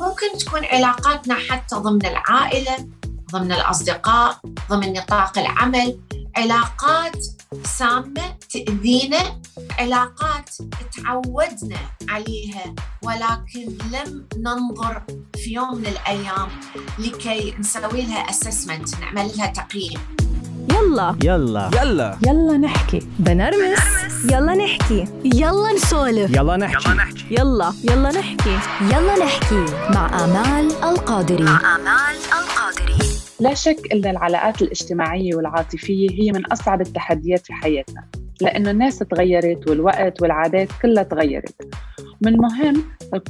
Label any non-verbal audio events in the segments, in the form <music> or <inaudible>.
ممكن تكون علاقاتنا حتى ضمن العائلة ضمن الأصدقاء ضمن نطاق العمل. علاقات سامة تأذينا علاقات تعودنا عليها ولكن لم ننظر في يوم من الأيام لكي نسوي لها أسسمنت نعمل لها تقييم. يلا. يلا. يلا. يلا نحكي. بنرمس. يلا نحكي. يلا نسولف. يلا نحكي. يلا يلا نحكي. يلا نحكي. مع آمال القادري. مع آمال القادري. لا شك أن العلاقات الاجتماعية والعاطفية هي من أصعب التحديات في حياتنا. لأنه الناس تغيرت والوقت والعادات كلها تغيرت من مهم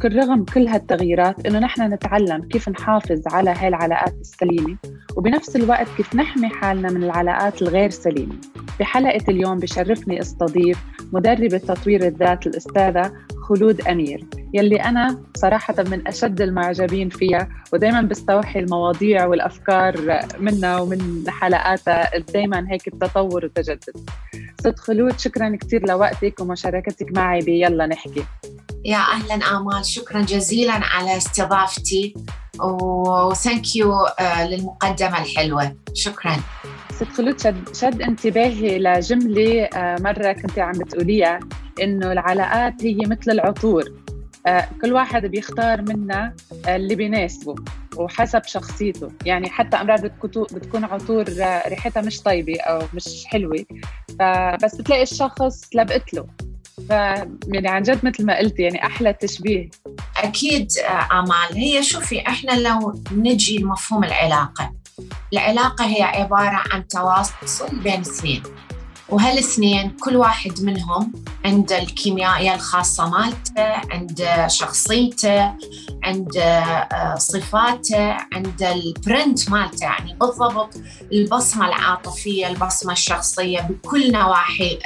رغم كل هالتغييرات إنه نحن نتعلم كيف نحافظ على هاي العلاقات السليمة وبنفس الوقت كيف نحمي حالنا من العلاقات الغير سليمة. بحلقة اليوم بشرفني أستضيف مدربة تطوير الذات الأستاذة خلود أمير يلي أنا صراحة من أشد المعجبين فيها ودائما بستوحي المواضيع والأفكار منها ومن حلقاتها دائما هيك التطور والتجدد. ست خلود شكرا كثير لوقتك ومشاركتك معي بيلا نحكي. يا أهلا آمال شكرا جزيلا على استضافتي وثانك يو للمقدمة الحلوة شكرا ست خلود شد, شد انتباهي لجملة مرة كنت عم بتقوليها إنه العلاقات هي مثل العطور كل واحد بيختار منا اللي بيناسبه وحسب شخصيته. يعني حتى أمراض بتكون عطور ريحتها مش طيبة أو مش حلوة. فبس بتلاقي الشخص لبقت له. ف يعني عن جد مثل ما قلتي يعني أحلى تشبيه. أكيد آمال. هي شوفي إحنا لو نجي لمفهوم العلاقة العلاقة هي عبارة عن تواصل بين اثنين. وهالاثنين كل واحد منهم عند الكيميائية الخاصة مالته عند شخصيته عند صفاته عند البرنت مالته. يعني بالضبط البصمة العاطفية البصمة الشخصية بكل نواحي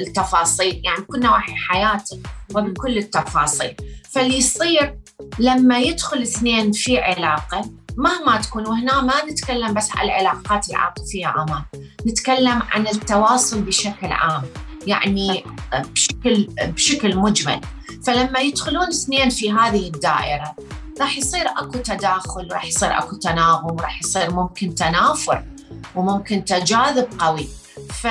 التفاصيل. يعني بكل نواحي حياته وبكل التفاصيل. فاللي يصير لما يدخل اثنين في علاقة مهما تكون وهنا ما نتكلم بس عن العلاقات العاطفية عامة نتكلم عن التواصل بشكل عام يعني بشكل بشكل مجمل. فلما يدخلون اثنين في هذه الدائرة راح يصير أكو تداخل راح يصير أكو تناغم راح يصير ممكن تنافر وممكن تجاذب قوي. ف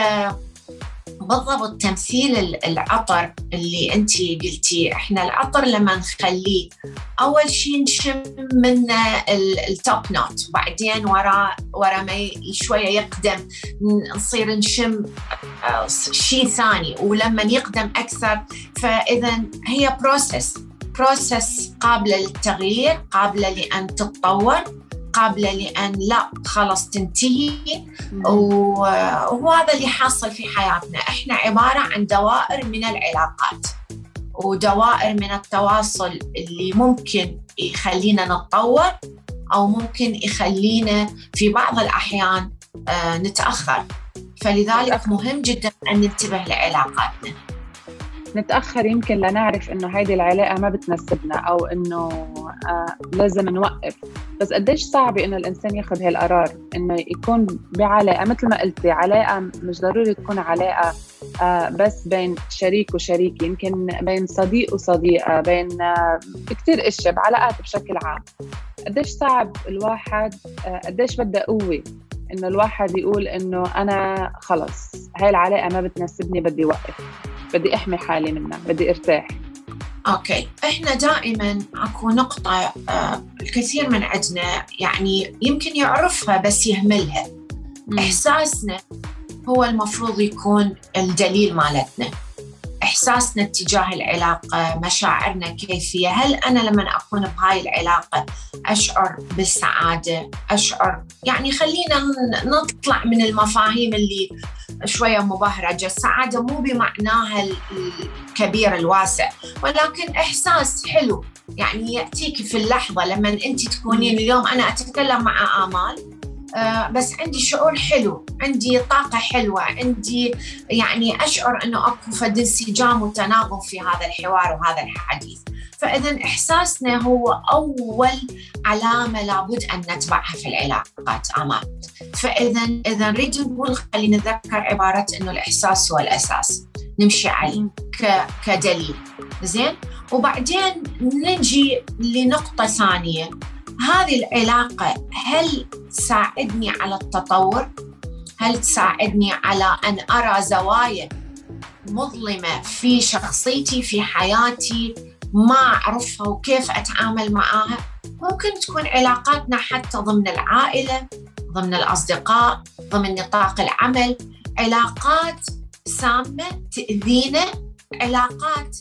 بالضبط تمثيل العطر اللي انت قلتي. إحنا العطر لما نخليه أول شيء نشم منه ال top note وبعدين ورا ورا ما شوية يقدم نصير نشم شيء ثاني. ولما يقدم أكثر فإذا هي process process قابلة للتغيير قابلة لأن تتطور. قابلة لأن لا خلص تنتهي. وهذا اللي حاصل في حياتنا. إحنا عبارة عن دوائر من العلاقات. ودوائر من التواصل اللي ممكن يخلينا نتطور أو ممكن يخلينا في بعض الأحيان نتأخر. فلذلك مهم جدا أن ننتبه لعلاقاتنا. نتأخر يمكن لنعرف إنه هيدي العلاقة ما بتناسبنا أو إنه آه لازم نوقف. بس قديش صعب إنه الإنسان ياخذ هالقرار إنه يكون بعلاقة مثل ما قلتي علاقة مش ضروري تكون علاقة آه بس بين شريك وشريك يمكن بين صديق وصديقة بين آه كثير إشياء بعلاقات بشكل عام. قديش صعب الواحد آه قديش بدها قوة؟ إنه الواحد يقول إنه أنا خلص هاي العلاقة ما بتناسبني بدي اوقف بدي أحمي حالي منها بدي أرتاح. أوكي. إحنا دائما أكو نقطة آه الكثير من عندنا يعني يمكن يعرفها بس يهملها. إحساسنا هو المفروض يكون الدليل مالتنا. إحساسنا تجاه العلاقة مشاعرنا كيفية؟ هل أنا لما أكون بهاي العلاقة أشعر بالسعادة؟ أشعر يعني خلينا نطلع من المفاهيم اللي شوية مبهرجة. السعادة مو بمعناها الكبير الواسع ولكن إحساس حلو. يعني يأتيك في اللحظة لما أنت تكونين اليوم أنا أتكلم مع آمال. آه بس عندي شعور حلو عندي طاقة حلوة عندي يعني أشعر أنه أكو فد انسجام وتناغم في هذا الحوار وهذا الحديث. فإذا إحساسنا هو أول علامة لابد أن نتبعها في العلاقات أمام فإذا إذا نريد نقول خلينا نتذكر عبارة أنه الإحساس هو الأساس. نمشي عليه كدليل. زين؟ وبعدين نجي لنقطة ثانية. هذه العلاقة هل تساعدني على التطور؟ هل تساعدني على أن أرى زوايا مظلمة في شخصيتي في حياتي ما أعرفها وكيف أتعامل معاها ممكن تكون علاقاتنا حتى ضمن العائلة ضمن الأصدقاء ضمن نطاق العمل علاقات سامة تأذينا علاقات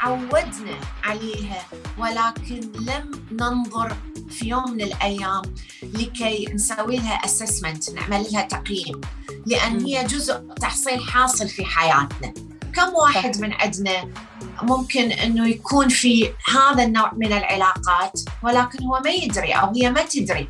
تعودنا عليها ولكن لم ننظر في يوم من الأيام لكي نسوي لها اسسمنت نعمل لها تقييم لأن هي جزء تحصيل حاصل في حياتنا. كم واحد من عندنا ممكن إنه يكون في هذا النوع من العلاقات ولكن هو ما يدري أو هي ما تدري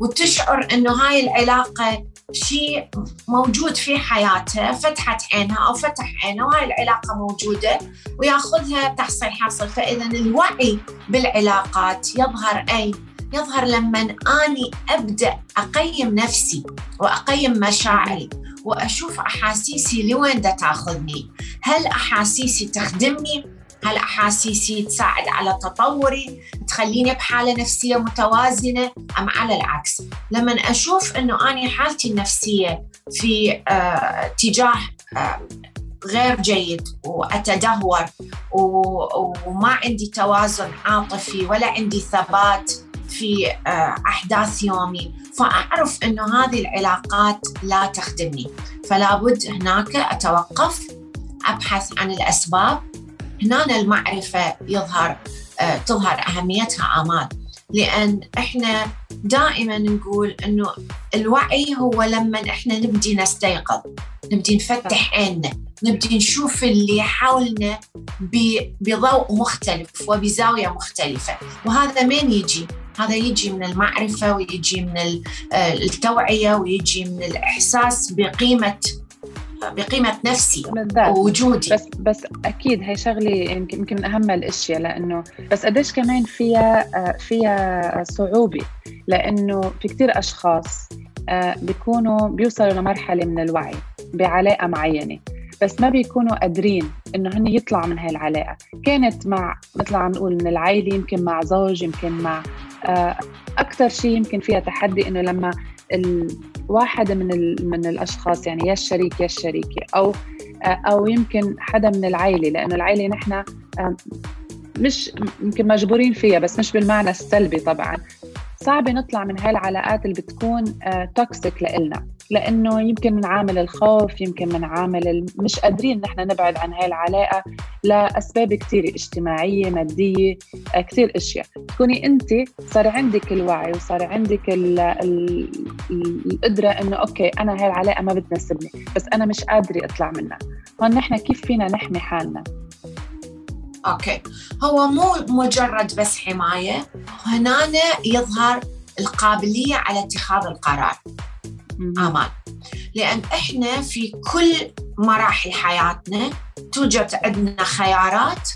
وتشعر إنه هاي العلاقة شيء موجود في حياتها فتحت عينها أو فتح عينها وهاي العلاقة موجودة ويأخذها تحصيل حاصل فاذا الوعي بالعلاقات يظهر اي يظهر لما أني أبدأ أقيم نفسي وأقيم مشاعري وأشوف أحاسيسي لوين دا تأخذني؟ هل أحاسيسي تخدمني؟ هل احاسيسي تساعد على تطوري تخليني بحالة نفسية متوازنة أم على العكس؟ لما أشوف إنه اني حالتي النفسية في آه تجاه آه غير جيد وأتدهور وما عندي توازن عاطفي ولا عندي ثبات في آه، أحداث يومي فأعرف إنه هذه العلاقات لا تخدمني. فلا بد هناك أتوقف أبحث عن الأسباب هنا المعرفة يظهر آه، تظهر أهميتها امال لأن إحنا دائما نقول إنه الوعي هو لما إحنا نبدي نستيقظ نبدي نفتح عيننا نبدي نشوف اللي حولنا بضوء مختلف وبزاوية مختلفة. وهذا من يجي؟ هذا يجي من المعرفة ويجي من آه، التوعية ويجي من الإحساس بقيمة بقيمة نفسي ووجودي. بس بس أكيد هي شغلة يمكن يمكن من أهم الأشياء لأنه بس قديش كمان فيها آه، فيها صعوبة لأنه في كثير أشخاص آه، بيكونوا بيوصلوا لمرحلة من الوعي بعلاقة معينة. بس ما بيكونوا قادرين إنه هن يطلعوا من هاي العلاقه كانت مع مثل عم نقول من العائلة يمكن مع زوج يمكن مع آه، أكثر شيء يمكن فيها تحدي إنه لما الواحد من من الأشخاص يعني يا الشريك يا الشريكة أو أو يمكن حدا من العائلة لأنه العائلة نحن مش يمكن مجبورين فيها بس مش بالمعنى السلبي طبعا. صعب نطلع من هاي العلاقات اللي بتكون toxic لإلنا. لإنه يمكن من عامل الخوف يمكن من عامل مش قادرين نحن نبعد عن هاي العلاقه لأسباب كثير اجتماعية مادية آه، كثير أشياء. تكوني انت صار عندك الوعي وصار عندك ال ال القدرة إنه okay أنا هاي العلاقه ما بتناسبني بس أنا مش قادرة أطلع منها. هون نحن كيف فينا نحمي حالنا؟ okay. هو مو مجرد بس حماية هنا يظهر القابلية على اتخاذ القرار. آمال. لأن إحنا في كل مراحل حياتنا توجد عندنا خيارات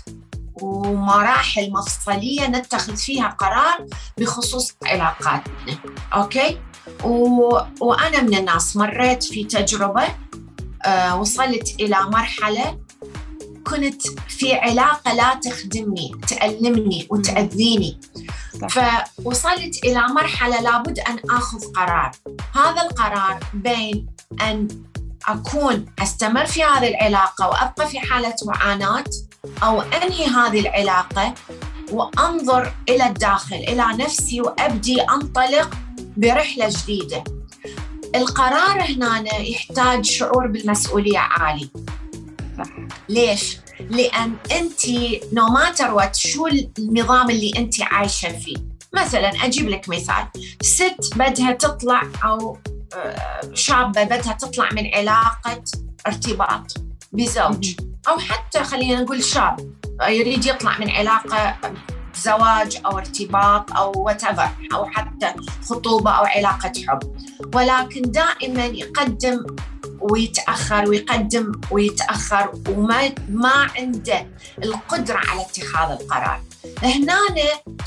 ومراحل مفصلية نتخذ فيها قرار بخصوص علاقاتنا. okay؟ و... وأنا من الناس مريت في تجربة أه وصلت إلى مرحلة كنت في علاقة لا تخدمني تألمني وتأذيني. فوصلت إلى مرحلة لابد أن آخذ قرار. هذا القرار بين أن أكون أستمر في هذه العلاقة وأبقى في حالة معاناة أو أنهي هذه العلاقة وأنظر إلى الداخل إلى نفسي وأبدي أنطلق برحلة جديدة. القرار هنا يحتاج شعور بالمسؤولية عالي. ليش؟ لأن أنت no matter what شو النظام اللي أنت عايشة فيه؟ مثلا أجيب لك مثال. ست بدها تطلع أو آه، شابة بدها تطلع من علاقة ارتباط بزوج أو حتى خلينا نقول شاب يريد يطلع من علاقة زواج أو ارتباط أو وات أو حتى خطوبة أو علاقة حب. ولكن دائما يقدم ويتأخر ويقدم ويتأخر وما ما عنده القدرة على اتخاذ القرار. هنا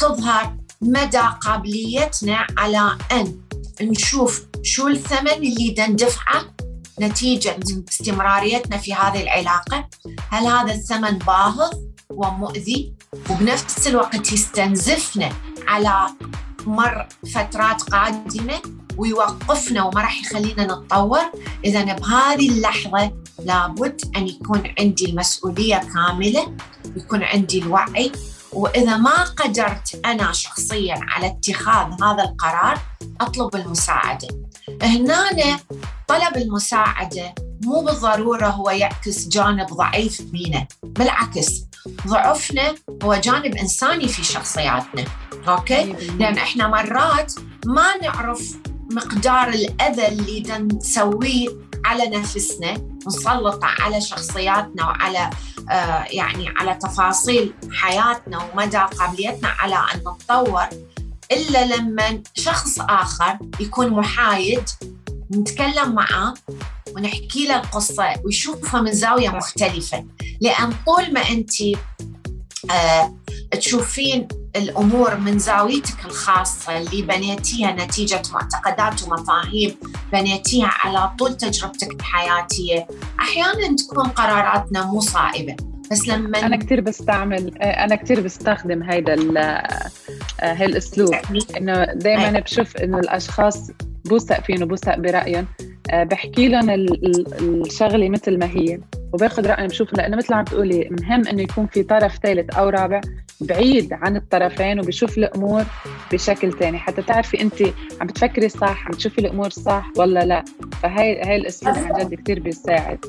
تظهر مدى قابليتنا على أن نشوف شو الثمن اللي ندفعه نتيجة استمراريتنا في هذه العلاقة؟ هل هذا الثمن باهظ ومؤذي وبنفس الوقت يستنزفنا على مر فترات قادمة ويوقفنا وما راح يخلينا نتطور. إذا بهذه اللحظة لابد أن يكون عندي المسؤولية كاملة ويكون عندي الوعي. وإذا ما قدرت أنا شخصيا على اتخاذ هذا القرار أطلب المساعدة. هنا طلب المساعدة مو بالضرورة هو يعكس جانب ضعيف فينا بالعكس ضعفنا هو جانب إنساني في شخصياتنا. أوكي؟ لأن إحنا مرات ما نعرف مقدار الأذى اللي نسويه على نفسنا نسلطه على شخصياتنا وعلى آه يعني على تفاصيل حياتنا ومدى قابليتنا على أن نتطور إلا لما شخص آخر يكون محايد نتكلم معاه ونحكي له القصة ويشوفها من زاوية مختلفة. لأن طول ما أنت آه تشوفين الأمور من زاويتك الخاصة اللي بنيتيها نتيجة معتقدات ومفاهيم بنيتيها على طول تجربتك الحياتيه أحيانا تكون قراراتنا مو صائبة بس لما أنا كثير بستعمل أنا كثير بستخدم هيدا هاي الاسلوب إنه دائما بشوف إنه الأشخاص بوثق فيهم وبوثق برأيهم. آه، بحكي لهم الشغلة مثل ما هي. وباخذ رأيهم بشوف لأنه مثل عم تقولي مهم إنه يكون في طرف ثالث أو رابع بعيد عن الطرفين وبشوف الأمور بشكل ثاني حتى تعرفي انت عم بتفكري صح عم تشوفي الأمور صح ولا لا. فهي هاي الاسلوب عن جد كثير بيساعد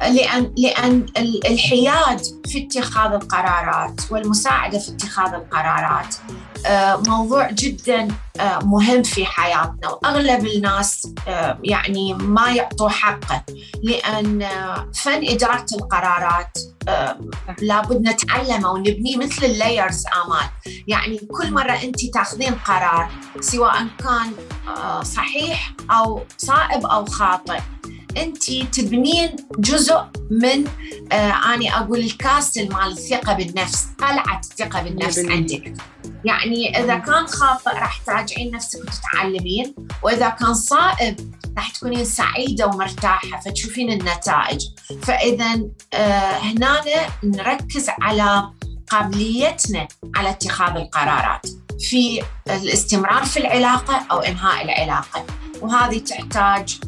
لأن لأن الحياد في اتخاذ القرارات والمساعدة في اتخاذ القرارات. موضوع جدا آه، مهم في حياتنا وأغلب الناس آه، يعني ما يعطوا حقه لأن فن إدارة القرارات لابد نتعلمه ونبنيه مثل اللايرز آمال. يعني كل مرة أنت تاخذين قرار سواء كان صحيح أو صائب أو خاطئ انت تبنين جزء من آه اني أقول الكاسل مال الثقة بالنفس قلعه الثقة بالنفس عندك. يعني إذا كان خاطئ راح تراجعين نفسك وتتعلمين وإذا كان صائب راح تكونين سعيدة ومرتاحة فتشوفين النتائج. فإذا آه هنا نركز على قابليتنا على اتخاذ القرارات في الاستمرار في العلاقة أو إنهاء العلاقة. وهذه تحتاج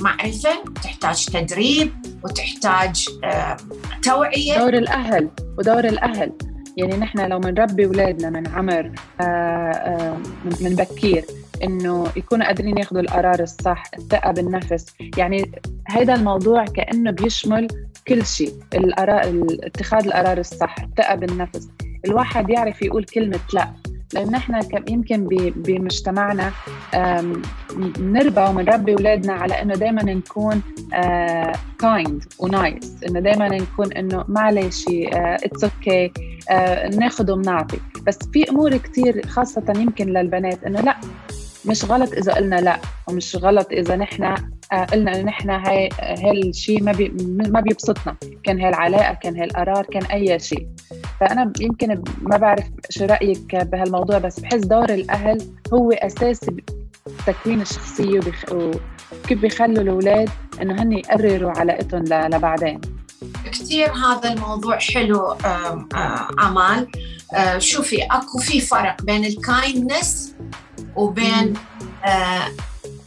معرفة تحتاج تدريب وتحتاج آه، توعية. دور الأهل ودور الأهل. يعني نحن لو بنربي أولادنا من عمر آه، من بكير إنه يكونوا قادرين ياخذوا القرار الصح الثقة بالنفس. يعني هذا الموضوع كأنه بيشمل كل شيء القرار اتخاذ القرار الصح الثقة بالنفس. الواحد يعرف يقول كلمة لأ. لأن إحنا يمكن بمجتمعنا نربى ومنربي أولادنا على إنه دائما نكون kind و nice إنه دائما نكون إنه معلش it's okay ناخذ ونعطي. بس في أمور كثير خاصة يمكن للبنات إنه لا مش غلط إذا قلنا لا ومش غلط إذا نحن آه، قلنا انه نحن هاي هالشيء ما بي ما بيبسطنا. كان هاي العلاقه كان هاي القرار كان أي شيء فأنا يمكن ما بعرف شو رأيك بهالموضوع بس بحس دور الأهل هو أساس تكوين الشخصية وكيف بيخلوا الأولاد إنه هن يقرروا علاقتهم لبعدين. كثير هذا الموضوع حلو أمال. آه، شوفي أكو في فرق بين ال kindness وبين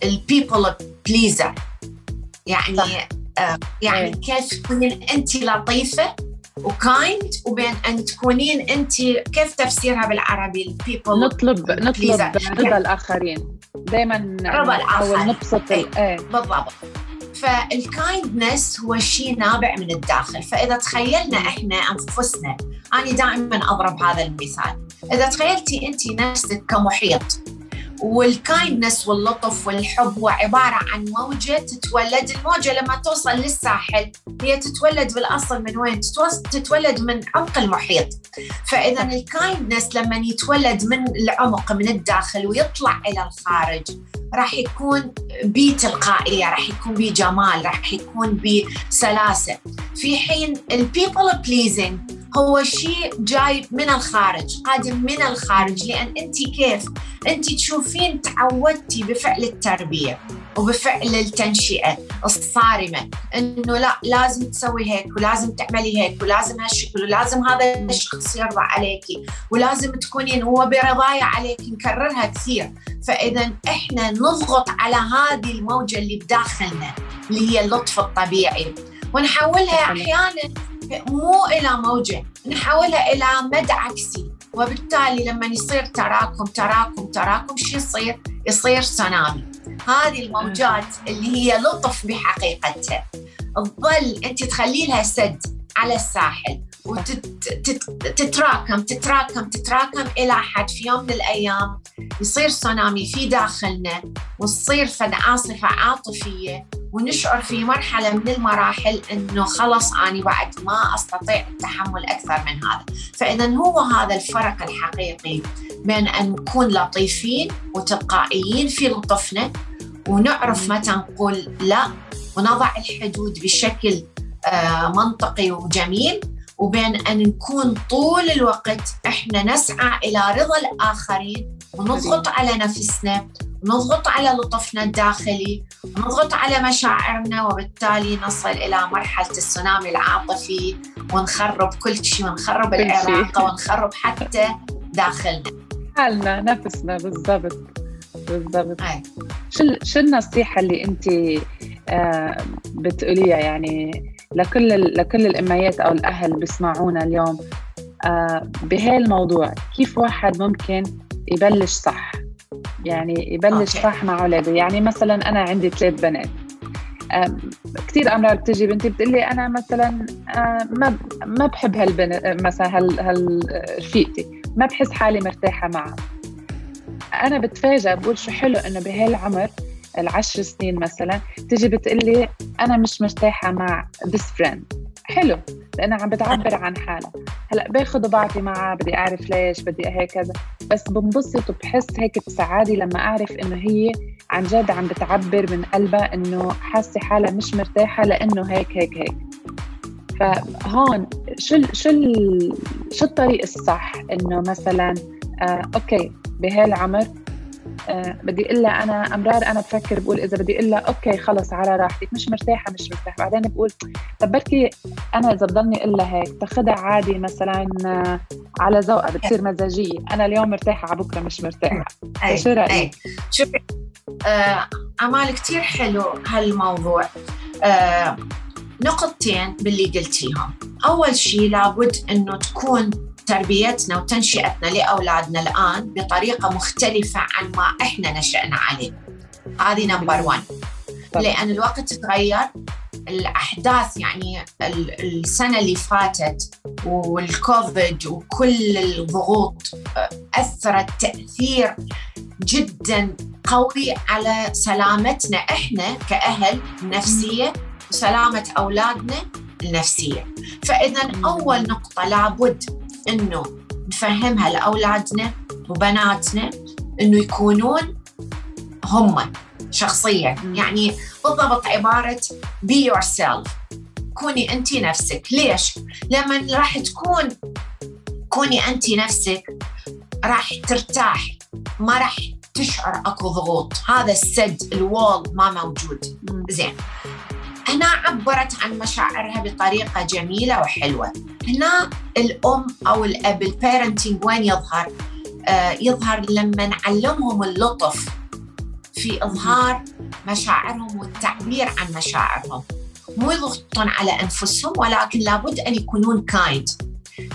ال people pleaser يعني آه يعني أيه. كيف تكونين انت لطيفة و kind وبين أن تكونين انت كيف تفسيرها بالعربي؟ ال people نطلب نطلب رضا الآخرين. دائما رضا الاخرين نبسط إيه. إيه. بالضبط. فال kindness هو شيء نابع من الداخل. فإذا تخيلنا إحنا أنفسنا أنا دائما أضرب هذا المثال. إذا تخيلتي انت نفسك كمحيط وال kindness واللطف والحب هو عبارة عن موجة تتولد. الموجة لما توصل للساحل هي تتولد بالأصل من وين؟ تتولد من عمق المحيط. فإذا ال kindness لما يتولد من العمق من الداخل ويطلع إلى الخارج راح يكون بتلقائية راح يكون بجمال راح يكون بسلاسة. في حين ال people pleasing هو شيء جاي من الخارج قادم من الخارج. لأن أنت كيف؟ أنت تشوفين تعودتي بفعل التربية وبفعل التنشئة الصارمة إنه لا لازم تسوي هيك ولازم تعملي هيك ولازم هالشكل ولازم هذا الشخص يرضى عليكي ولازم تكونين هو برضايا عليك نكررها كثير. فإذا إحنا نضغط على هذه الموجة اللي بداخلنا اللي هي اللطف الطبيعي. ونحولها أحيانا مو إلى موجة نحولها إلى مد عكسي. وبالتالي لما يصير تراكم تراكم تراكم شو يصير؟ يصير سونامي هذه الموجات اللي هي لطف بحقيقتها. تظل أنت تخلي لها سد على الساحل. وتتراكم تتراكم تتراكم إلى حد في يوم من الأيام. يصير سونامي في داخلنا وتصير فد عاصفه عاطفية ونشعر في مرحلة من المراحل أنه خلص أنا بعد ما أستطيع التحمل أكثر من هذا. فإذا هو هذا الفرق الحقيقي بين أن نكون لطيفين وتلقائيين في لطفنا ونعرف متى نقول لا ونضع الحدود بشكل آه، منطقي وجميل وبين أن نكون طول الوقت إحنا نسعى إلى رضا الآخرين ونضغط على نفسنا ونضغط على لطفنا الداخلي ونضغط على مشاعرنا وبالتالي نصل إلى مرحلة السونامي العاطفي ونخرب كل شيء ونخرب العلاقة ونخرب حتى داخلنا. حالنا نفسنا بالضبط. بالضبط. شو شو النصيحة اللي أنت آه، بتقوليها؟ يعني لكل لكل الأميات أو الأهل بيسمعونا اليوم. آه، بهالموضوع كيف واحد ممكن يبلش صح؟ يعني يبلش okay. صح مع أولاده. يعني مثلا أنا عندي ثلاث بنات. كثير أمرار بتجي. بنتي بتقول لي أنا مثلا ما ما بحب هالبنت مثلا هال هال رفيقتي ما بحس حالي مرتاحة معها. أنا بتفاجئ بقول شو حلو إنه بهالعمر العشر سنين مثلا تجي بتقول لي أنا مش مرتاحة مع best friend حلو لانها عم بتعبر عن حالها. هلأ باخذ وبعطي معها بدي أعرف ليش بدي هيك كذا. بس بنبسط وبحس هيك بسعادة لما أعرف إنه هي عن جد عم بتعبر من قلبها إنه حاسة حالها مش مرتاحة لإنه هيك هيك هيك. فهون شو شو شو الطريق الصح؟ إنه مثلا آه okay بهالعمر آه بدي أقول لها أنا أمرار أنا بفكر بقول إذا بدي أقول لها okay خلص على راحتك مش مرتاحة مش مرتاحة. بعدين بقول طب بركي أنا إذا بضلني أقول لها هيك تاخذها عادي مثلا آه على ذوقها بتصير مزاجية. أنا اليوم مرتاحة على بكرة مش مرتاحة. <laughs> شو رأيك؟ شوفي آه أمال كثير حلو هالموضوع. آه نقطتين باللي قلتيهم. أول شيء لابد إنه تكون تربيتنا وتنشئتنا لأولادنا الآن بطريقة مختلفة عن ما إحنا نشأنا عليه. هذه نمبر 1 لأن الوقت تغير الأحداث يعني السنة اللي فاتت والكوفيد وكل الضغوط أثرت تأثير جدا قوي على سلامتنا إحنا كأهل النفسية وسلامة أولادنا النفسية. فإذا أول نقطة لابد إنه نفهمها لأولادنا وبناتنا إنه يكونون هم شخصيا. يعني بالضبط عبارة be yourself. كوني انت نفسك. ليش؟ لما راح تكون كوني انت نفسك راح ترتاح ما راح تشعر أكو ضغوط. هذا السد الوول ما موجود. زين. هنا عبرت عن مشاعرها بطريقة جميلة وحلوة. هنا الأم أو الأب ال parenting وين يظهر؟ آه يظهر لما نعلمهم اللطف في إظهار مشاعرهم والتعبير عن مشاعرهم مو يضغطون على أنفسهم ولكن لابد أن يكونون kind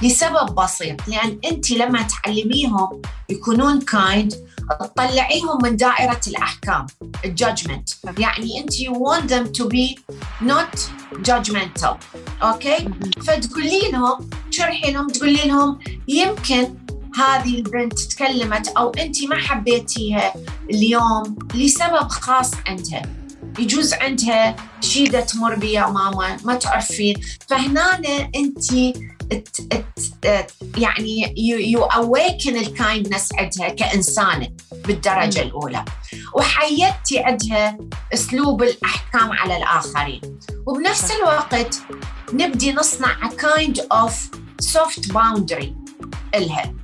لسبب بسيط لأن أنت لما تعلميهم يكونون kind تطلعيهم من دائرة الأحكام ال judgment يعني أنت you want them to be not judgmental okay؟ فتقولي لهم تشرحي لهم تقولي لهم يمكن هذه البنت تكلمت أو أنت ما حبيتيها اليوم لسبب خاص عندها. يجوز عندها شيء تمر بيه يا ماما ما تعرفين. فهنا أنت يعني you awaken ال kindness عندها كانسانه بالدرجة الأولى. وحيدتي عندها أسلوب الأحكام على الآخرين. وبنفس الوقت نبدي نصنع kind of soft boundary إلها.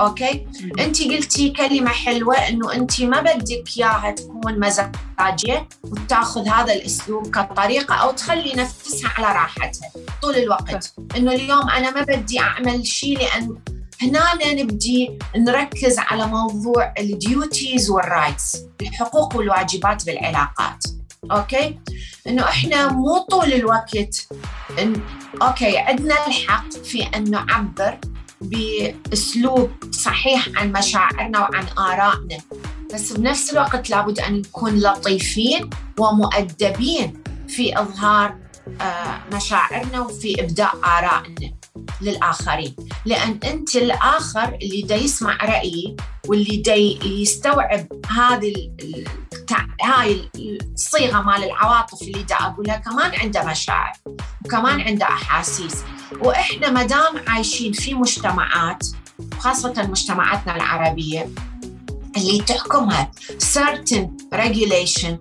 okay؟ انت قلتي كلمة حلوة إنه انت ما بدك إياها تكون مزاجية وتاخذ هذا الأسلوب كطريقة أو تخلي نفسها على راحتها طول الوقت. إنه اليوم أنا ما بدي أعمل شيء لأن هنا نبدي نركز على موضوع ال duties وال rights الحقوق والواجبات بالعلاقات. okay؟ إنه إحنا مو طول الوقت إن okay عندنا الحق في أن نعبر بأسلوب صحيح عن مشاعرنا وعن آرائنا. بس بنفس الوقت لابد أن نكون لطيفين ومؤدبين في إظهار آه، مشاعرنا وفي إبداء آرائنا. للآخرين. لأن أنت الآخر اللي دا يسمع رأيي واللي دا يستوعب هذه هاي الصيغة مال العواطف اللي دا أقولها كمان عنده مشاعر وكمان عنده أحاسيس. وإحنا ما دام عايشين في مجتمعات خاصة مجتمعاتنا العربية اللي تحكمها certain regulation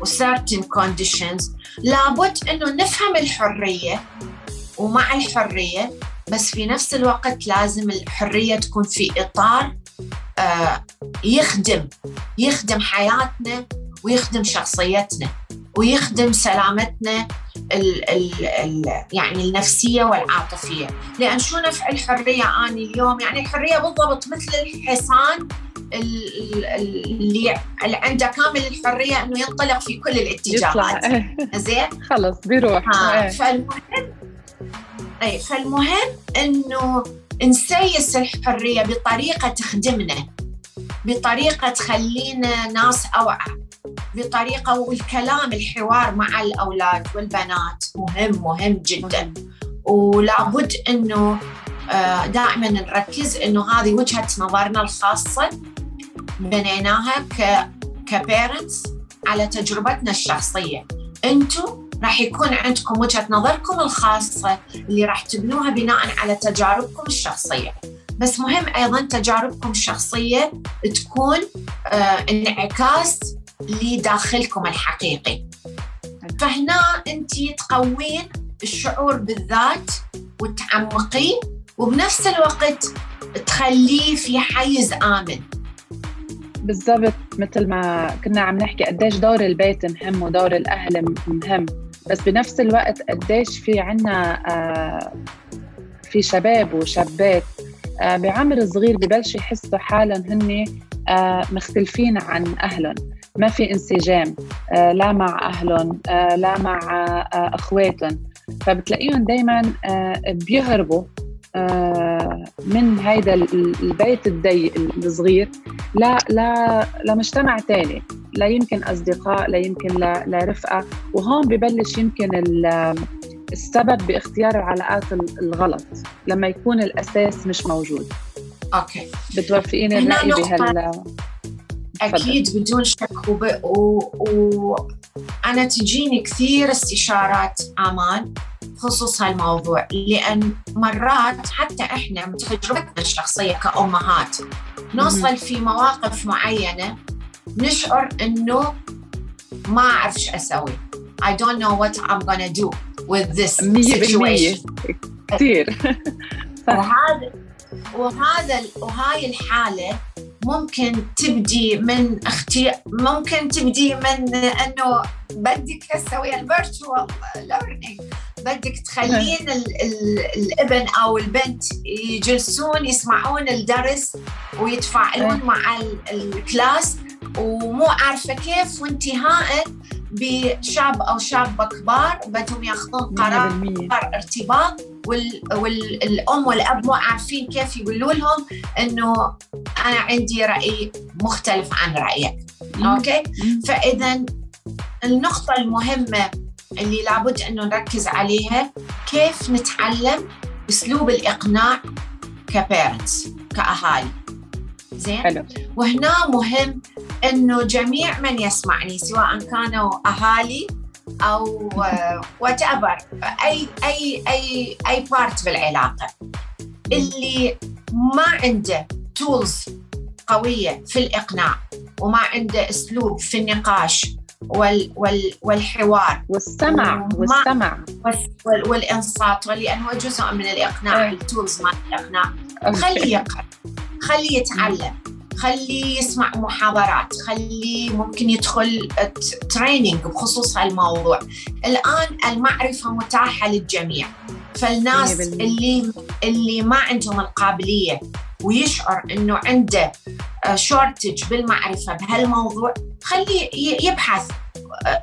و certain conditions لابد إنه نفهم الحرية ومع الحريه بس في نفس الوقت لازم الحرية تكون في إطار آه يخدم يخدم حياتنا ويخدم شخصيتنا ويخدم سلامتنا ال ال ال يعني النفسية والعاطفية، لأن شو نفع الحرية اني اليوم؟ يعني الحرية بالضبط مثل الحصان اللي عنده كامل الحرية إنه ينطلق في كل الاتجاهات. زين؟ <laughs> خلص بيروح. آه. فالمهم أي فالمهم إنه نسيس الحريه بطريقة تخدمنا بطريقة تخلينا ناس أوعى بطريقة والكلام الحوار مع الأولاد والبنات مهم مهم جدا. ولابد إنه آه، دائما نركز إنه هذه وجهة نظرنا الخاصة بنيناها كبيرنتس على تجربتنا الشخصية. أنتم راح يكون عندكم وجهة نظركم الخاصة اللي راح تبنوها بناء على تجاربكم الشخصية. بس مهم أيضا تجاربكم الشخصية تكون آه انعكاس لداخلكم الحقيقي. فهنا أنت تقوين الشعور بالذات وتعمقيه وبنفس الوقت تخليه في حيز آمن. بالضبط مثل ما كنا عم نحكي قديش دور البيت مهم ودور الأهل مهم. بس بنفس الوقت قديش في عنا آه، في شباب وشابات آه، بعمر صغير ببلشوا يحسوا حالهم هن آه، مختلفين عن أهلهم. ما في انسجام لا مع أهلهم لا مع أخواتهم. فبتلاقيهم دائما بيهربوا من هيدا البيت الضيق الصغير لا لا لمجتمع ثاني لا يمكن أصدقاء لا يمكن لرفقه وهون ببلش يمكن السبب باختيار العلاقات الغلط. لما يكون الأساس مش موجود. أوكي. بتوافقيني الرأي بهال أكيد بدون شك وب... و... و... أنا تجيني كثير استشارات أمان بخصوص هالموضوع. لأن مرات حتى إحنا من تجربتنا الشخصية كأمهات نوصل في مواقف معينة نشعر إنه ما أعرف إيش أسوي. I don't know what I'm gonna do with this situation. كثير. <laughs> وهذا وهذا وهاي الحالة ممكن تبدي من أختي ممكن تبدي من إنه بدك تسوي ال virtual learning بدك تخلين ال ال الابن أو البنت يجلسون يسمعون الدرس ويتفاعلون مع ال class. ومو عارفة كيف وانتهاء بشاب أو شابة كبار بدهم ياخذون قرار ارتباط. والام والأب مو عارفين كيف يقولوا لهم إنه أنا عندي رأي مختلف عن رأيك. okay؟ فإذا النقطة المهمة اللي لابد أنه نركز عليها. كيف نتعلم أسلوب الإقناع ك parents كأهالي؟ زين؟ حلو. وهنا مهم أنه جميع من يسمعني سواء كانوا أهالي أو whatever أي أي أي أي part بالعلاقة. اللي ما عنده tools قوية في الإقناع وما عنده أسلوب في النقاش وال وال والحوار. والسمع والسمع. وال- والانصات لأنه جزء من الإقناع إيه. ال tools مال الإقناع. خليه يقرأ. خليه يتعلم. خليه يسمع محاضرات خليه ممكن يدخل training بخصوص هالموضوع. الآن المعرفة متاحة للجميع. فالناس 100%. اللي اللي ما عندهم القابلية ويشعر إنه عنده shortage بالمعرفة بهالموضوع خليه يبحث. آه،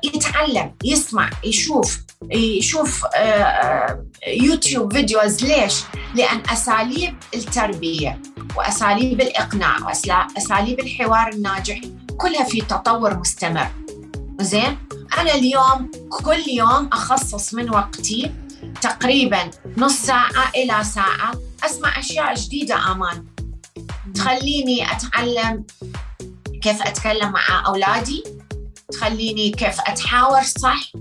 يتعلم يسمع يشوف يشوف آه، آه، YouTube videos ليش؟ لأن أساليب التربية وأساليب الإقناع وأساليب الحوار الناجح كلها في تطور مستمر زين؟ أنا اليوم كل يوم أخصص من وقتي تقريبا نص ساعة إلى ساعة أسمع أشياء جديدة آمان تخليني أتعلم كيف أتكلم مع أولادي تخليني كيف أتحاور صح؟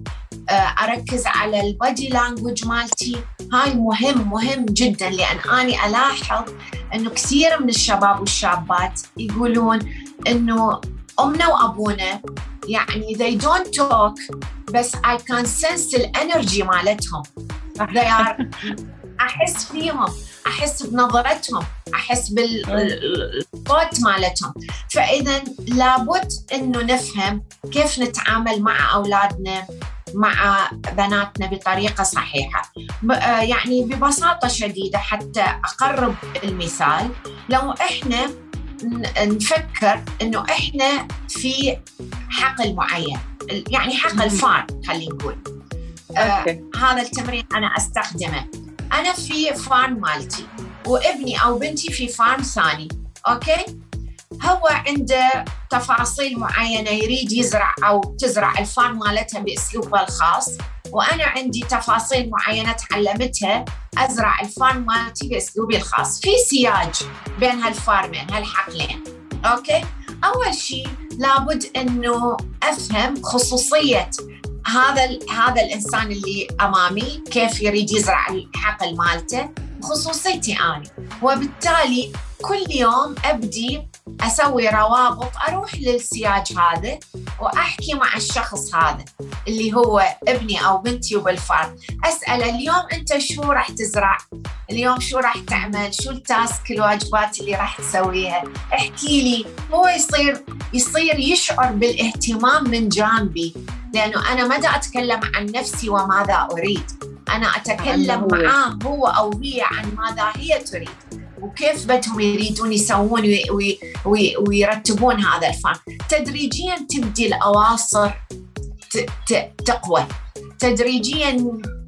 آه، أركز على البادي لانجوج مالتي. هاي مهم مهم جدا لأن أنا ألاحظ أنه كثير من الشباب والشابات يقولون أنه أمنا وأبونا يعني they don't talk بس I can sense الانرجي مالتهم. They are <laughs> أحس فيهم أحس بنظرتهم أحس بالصوت مالتهم. فاذا لابد إنه نفهم كيف نتعامل مع أولادنا مع بناتنا بطريقة صحيحة. آه يعني ببساطة شديدة حتى أقرب المثال. لو إحنا نفكر إنه إحنا في حقل معين يعني حقل farm خلينا نقول. آه. هذا التمرين أنا أستخدمه. أنا في farm مالتي وابني أو بنتي في farm ثاني okay؟ هو عنده تفاصيل معينة يريد يزرع أو تزرع ال farm مالتها باسلوبها الخاص وأنا عندي تفاصيل معينة تعلمتها أزرع ال farm مالتي باسلوبي الخاص في سياج بين هال farm ين هالحقلين okay؟ أول شيء لابد إنه أفهم خصوصية هذا هذا الإنسان اللي أمامي كيف يريد يزرع الحقل مالته؟ خصوصيتي أنا. وبالتالي كل يوم أبدي أسوي روابط أروح للسياج هذا وأحكي مع الشخص هذا اللي هو ابني أو بنتي وبالفرد. اساله اليوم أنت شو راح تزرع؟ اليوم شو راح تعمل؟ شو ال task الواجبات اللي راح تسويها؟ احكي لي. هو يصير يصير يشعر بالاهتمام من جانبي لأنه أنا ما أتكلم عن نفسي وماذا أريد؟ أنا أتكلم. معاه هو أو هي عن ماذا هي تريد. وكيف بدهم يريدون يسوون وي وي وي ويرتبون هذا الفن. تدريجيا تبدي ت- تقوى. تدريجيا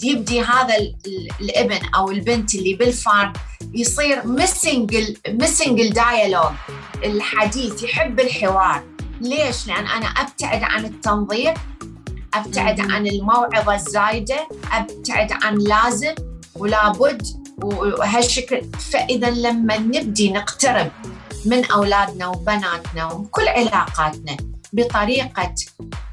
يبدي هذا ال- ال- الابن أو البنت اللي بال farm يصير missing missing ال dialogue الحديث يحب الحوار. ليش؟ لأن أنا أبتعد عن التنظير أبتعد. عن الموعظة الزايدة أبتعد عن لازم. ولابد وهالشكل فإذا لما نبدي نقترب من أولادنا وبناتنا وكل علاقاتنا بطريقة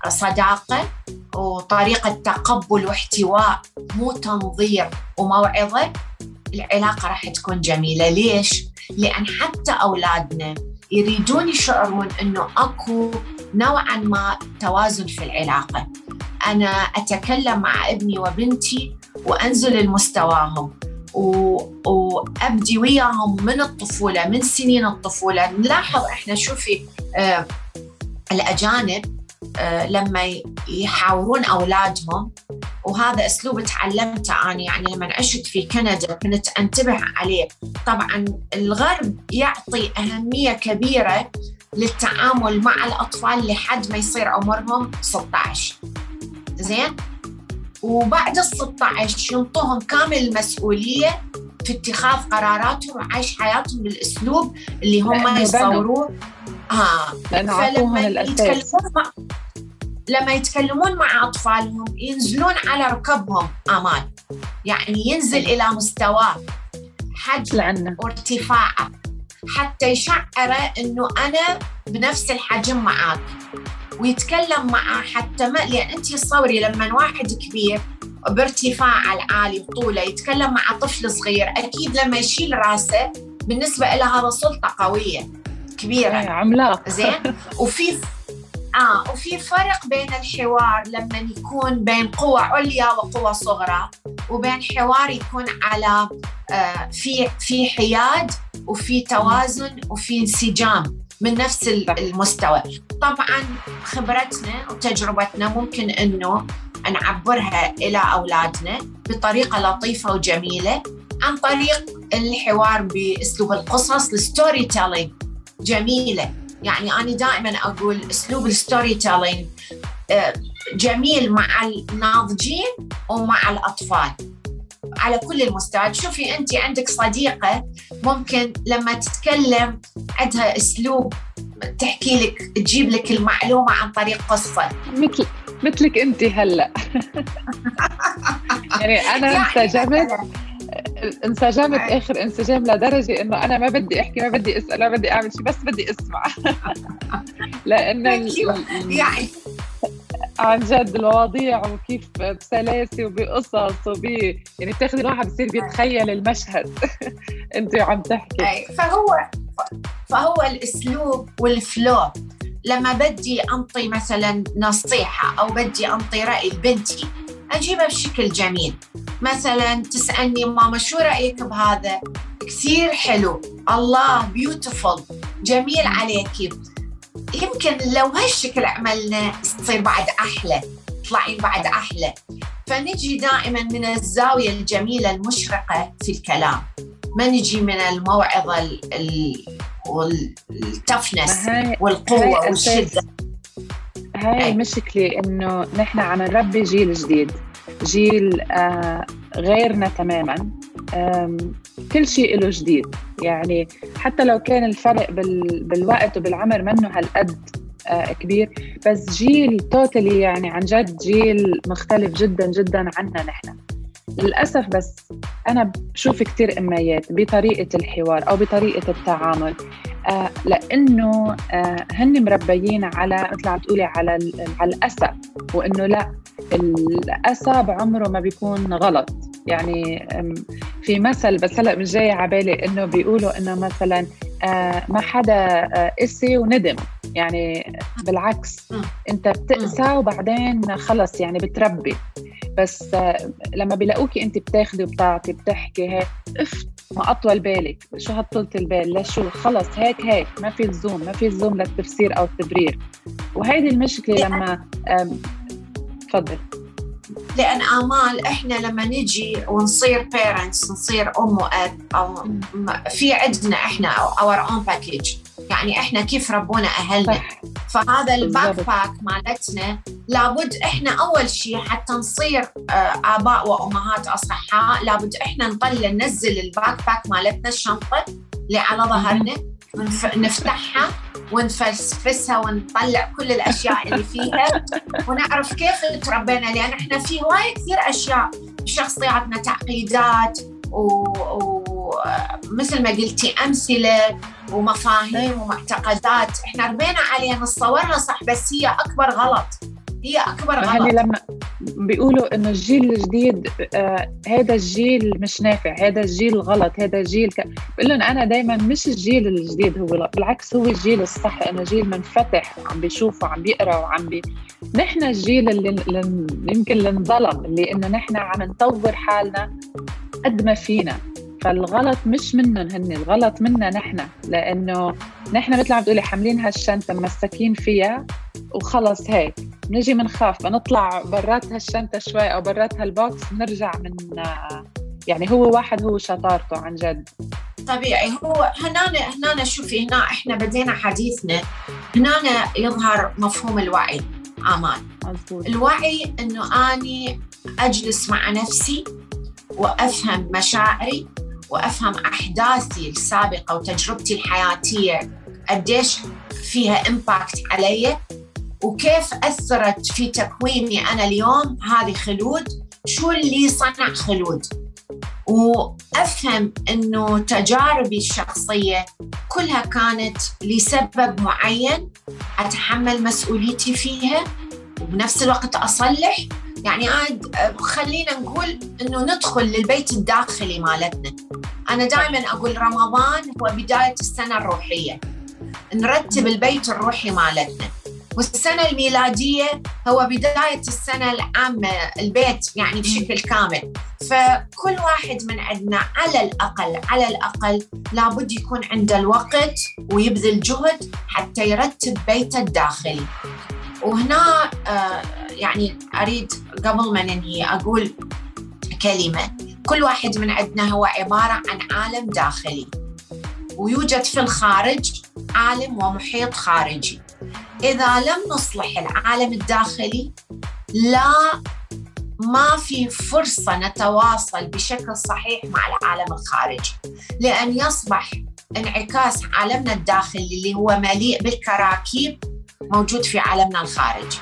صداقة وطريقة تقبل واحتواء مو تنظير وموعظة العلاقة راح تكون جميلة ليش؟ لأن حتى أولادنا يريدون يشعرون إنه أكو نوعا ما توازن في العلاقة أنا أتكلم مع ابني وبنتي وأنزل لمستواهم و- وأبدي وياهم من الطفولة من سنين الطفولة. نلاحظ إحنا شوفي آه الأجانب آه لما يحاورون أولادهم وهذا أسلوب تعلمته أنا. يعني لما عشت في كندا كنت أنتبه عليه. طبعا الغرب يعطي أهمية كبيرة للتعامل مع الأطفال لحد ما يصير عمرهم 16 زين؟ وبعد ال 16 ينطوهم كامل المسؤولية في اتخاذ قراراتهم وعيش حياتهم بالاسلوب اللي هم. يصوروه. ها اعطوهم الاساس يتكلمون مع لما يتكلمون مع أطفالهم ينزلون على ركبهم أمان. يعني ينزل إلى مستواه حجم وارتفاعه. حتى يشعره إنه أنا بنفس الحجم معاك. ويتكلم معه حتى ما لأن أنت تصوري لما واحد كبير بارتفاعه العالي وطوله يتكلم مع طفل صغير أكيد لما يشيل رأسه بالنسبة له هذا سلطة قوية كبيرة. إيه، عملاق. زين؟ <laughs> وفي آه وفي فرق بين الحوار لما يكون بين قوى عليا وقوى صغرى وبين حوار يكون على آه في في حياد وفي توازن وفي انسجام. من نفس المستوى. طبعا خبرتنا وتجربتنا ممكن إنه نعبرها إلى أولادنا بطريقة لطيفة وجميلة عن طريق الحوار بأسلوب القصص ال storytelling جميلة. يعني أنا دائما أقول أسلوب ال storytelling آه، جميل مع الناضجين ومع الأطفال. على كل المستويات شوفي انت عندك صديقة ممكن لما تتكلم عندها أسلوب تحكي لك تجيب لك المعلومة عن طريق قصة. مثل مثلك أنت هلأ. <laughs> يعني أنا يعني انسجمت انسجمت آخر انسجام لدرجة إنه أنا ما بدي أحكي ما بدي أسأل ما بدي أعمل شيء بس بدي أسمع. <laughs> لأنه يعني عن جد المواضيع وكيف بسلاسة وبقصص وب يعني بتاخذي الواحد بصير بيتخيل المشهد. <laughs> انت عم تحكي. فهو فهو الأسلوب وال flow. لما بدي انطي مثلا نصيحة أو بدي انطي رأي لبنتي أجيبها بشكل جميل. مثلا تسألني ماما شو رأيك بهذا؟ كثير حلو. الله beautiful جميل عليكي يمكن لو هالشكل عملنا تصير بعد أحلى تطلعين بعد أحلى. فنجي دائما من الزاوية الجميلة المشرقة في الكلام. ما نجي من الموعظة والتفنس والقوة والشدة. هاي المشكلة إنه نحن عم نربي جيل جديد. جيل آه غيرنا تماما. كل شيء له جديد. يعني حتى لو كان الفرق بال بالوقت وبالعمر منه هالقد آه كبير بس جيل توتالي يعني عن جد جيل مختلف جدا جدا عنا نحن. للأسف بس أنا بشوف كتير إميات بطريقة الحوار أو بطريقة التعامل. آه لأنه آه هن مربيين على مثل عم تقولي على على الأسى وإنه لا الأسى بعمره ما بيكون غلط. يعني في مثل بس هلأ مش جاي على بالي إنه بيقولوا إنه مثلا آه ما حدا آه قسي وندم. يعني بالعكس أنت بتقسى وبعدين خلص يعني بتربي. بس آه لما بيلاقوكي انت بتاخدي وبتعطي بتحكي هيك اف ما اطول بالك. شو هطولة البال؟ لشو خلص هيك هيك. ما في لزوم ما في لزوم للتفسير أو التبرير. وهيدي المشكلة لما تفضل. لأن آمال إحنا لما نجي ونصير parents نصير أم وأب أو في عندنا إحنا our own baggage يعني إحنا كيف ربونا أهلنا. فهذا ال backpack مالتنا لابد إحنا أول شيء حتى نصير آه، آباء وأمهات أصحاء لابد إحنا نطلع ننزل ال backpack مالتنا الشنطة اللي على ظهرنا نفتحها ونفسفسها ونطلع كل الأشياء اللي فيها <laughs> ونعرف كيف تربينا لأن إحنا في هواي كثير أشياء بشخصياتنا تعقيدات ومثل و... ما قلتي أمثلة ومفاهيم ومعتقدات. إحنا ربينا عليها نتصورها صح بس هي أكبر غلط. هي أكبر غلط. لما بيقولوا إنه الجيل الجديد آه هذا الجيل مش نافع هذا الجيل غلط هذا الجيل ك... بقول لهم أنا دائما مش الجيل الجديد هو بالعكس هو الجيل الصح لأنه جيل منفتح وعم بيشوف وعم بيقرأ وعم بي نحن الجيل اللي, اللي يمكن اللي انظلم اللي إنه نحن عم نطور حالنا قد ما فينا. فالغلط مش منهم هن الغلط منا نحن. لأنه نحن مثل عم تقولي حاملين هالشنطه ممسكين فيها وخلص هيك. بنجي بنخاف بنطلع برات هالشنطه شوي أو برات هالبوكس بنرجع من يعني هو واحد هو شطارته عن جد. طبيعي. هو هنا هنا شوفي هنا إحنا بدينا حديثنا. هنا يظهر مفهوم الوعي أمان. مزبوط. الوعي إنه أني أجلس مع نفسي وأفهم مشاعري وأفهم أحداثي السابقة وتجربتي الحياتية قديش فيها امباكت علي وكيف أثرت في تكويني أنا اليوم هذه خلود شو اللي صنع خلود؟ وأفهم إنه تجاربي الشخصية كلها كانت لسبب معين أتحمل مسؤوليتي فيها وبنفس الوقت أصلح يعني عاد خلينا نقول إنه ندخل للبيت الداخلي مالتنا. أنا دائما أقول رمضان هو بداية السنة الروحية. نرتب البيت الروحي مالتنا. والسنة الميلادية هو بداية السنة العامة البيت يعني بشكل كامل. فكل واحد من عندنا على الأقل على الأقل لابد يكون عنده الوقت ويبذل جهد حتى يرتب بيته الداخلي. وهنا آه، يعني أريد قبل ما ننهي أقول كلمة. كل واحد من عندنا هو عبارة عن عالم داخلي ويوجد في الخارج عالم ومحيط خارجي. إذا لم نصلح العالم الداخلي لا ما في فرصة نتواصل بشكل صحيح مع العالم الخارجي. لأن يصبح انعكاس عالمنا الداخلي اللي هو مليء بالكراكيب موجود في عالمنا الخارجي.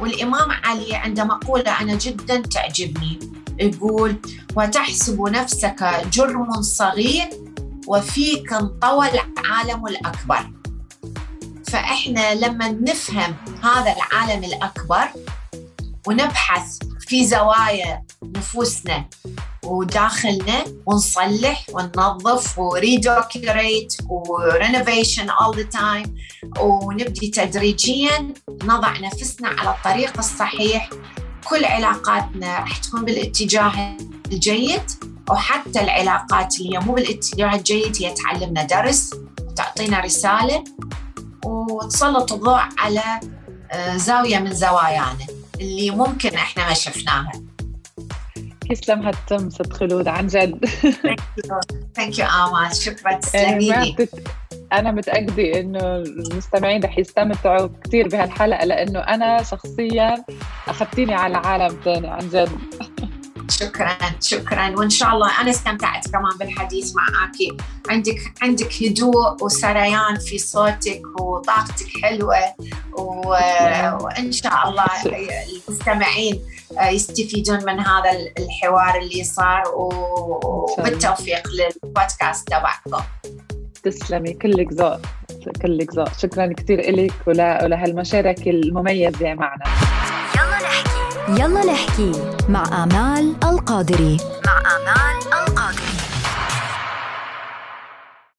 والإمام علي عنده مقولة أنا جدا تعجبني يقول وتحسب نفسك جرم صغير وفيك انطوى العالم الأكبر. فإحنا لما نفهم هذا العالم الأكبر ونبحث في زوايا نفوسنا وداخلنا ونصلح وننظف و redecorate و renovation all the time. ونبدي تدريجيا نضع نفسنا على الطريق الصحيح. كل علاقاتنا راح تكون بالاتجاه الجيد وحتى العلاقات اللي هي مو بالاتجاه الجيد هي تعلمنا درس وتعطينا رسالة وتسلط الضوء على آه، زاوية من زوايانا اللي ممكن إحنا ما شفناها. يسلم هالتم ست خلود عن جد. thank you آمال شكرا <laughs> تسلمي لي. أنا متأكدة إنه المستمعين رح يستمتعوا كثير بهالحلقة لأنه أنا شخصيا أخذتيني على عالم ثاني عن جد. <laughs> شكرا شكرا. وإن شاء الله أنا استمتعت كمان بالحديث معك عندك عندك هدوء وسريان في صوتك وطاقتك حلوة. و... وإن شاء الله المستمعين يستفيدون من هذا الحوار اللي صار. وبالتوفيق للبودكاست تبعكم. تسلمي. كلك ذوق. كلك ذوق. شكرا كثير لك ولهالمشاركة المميزة معنا. يلا نحكي مع آمال القادري. مع آمال